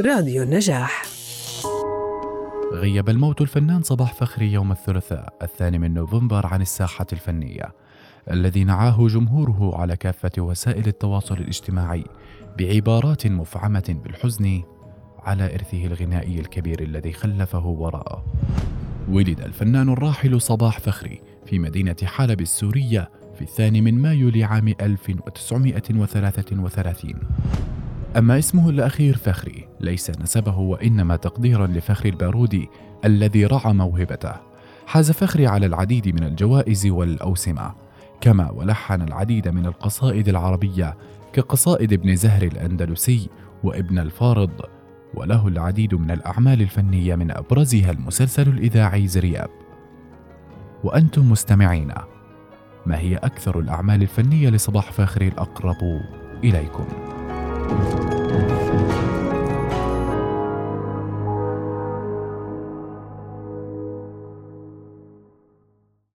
راديو النجاح. غيب الموت الفنان صباح فخري يوم الثلاثاء الثاني من نوفمبر عن الساحة الفنية الذي نعاه جمهوره على كافة وسائل التواصل الاجتماعي بعبارات مفعمة بالحزن على إرثه الغنائي الكبير الذي خلفه وراءه. ولد الفنان الراحل صباح فخري في مدينة حلب السورية في الثاني من مايو لعام 1933 أما اسمه الأخير فخري ليس نسبه وإنما تقديرا لفخر البارودي الذي رعى موهبته. حاز فخري على العديد من الجوائز والأوسمة. كما ولحن العديد من القصائد العربية كقصائد ابن زهر الأندلسي وابن الفارض وله العديد من الأعمال الفنية من أبرزها المسلسل الإذاعي زرياب. وأنتم مستمعين ما هي أكثر الأعمال الفنية لصباح فاخري الأقرب إليكم؟ Thank you.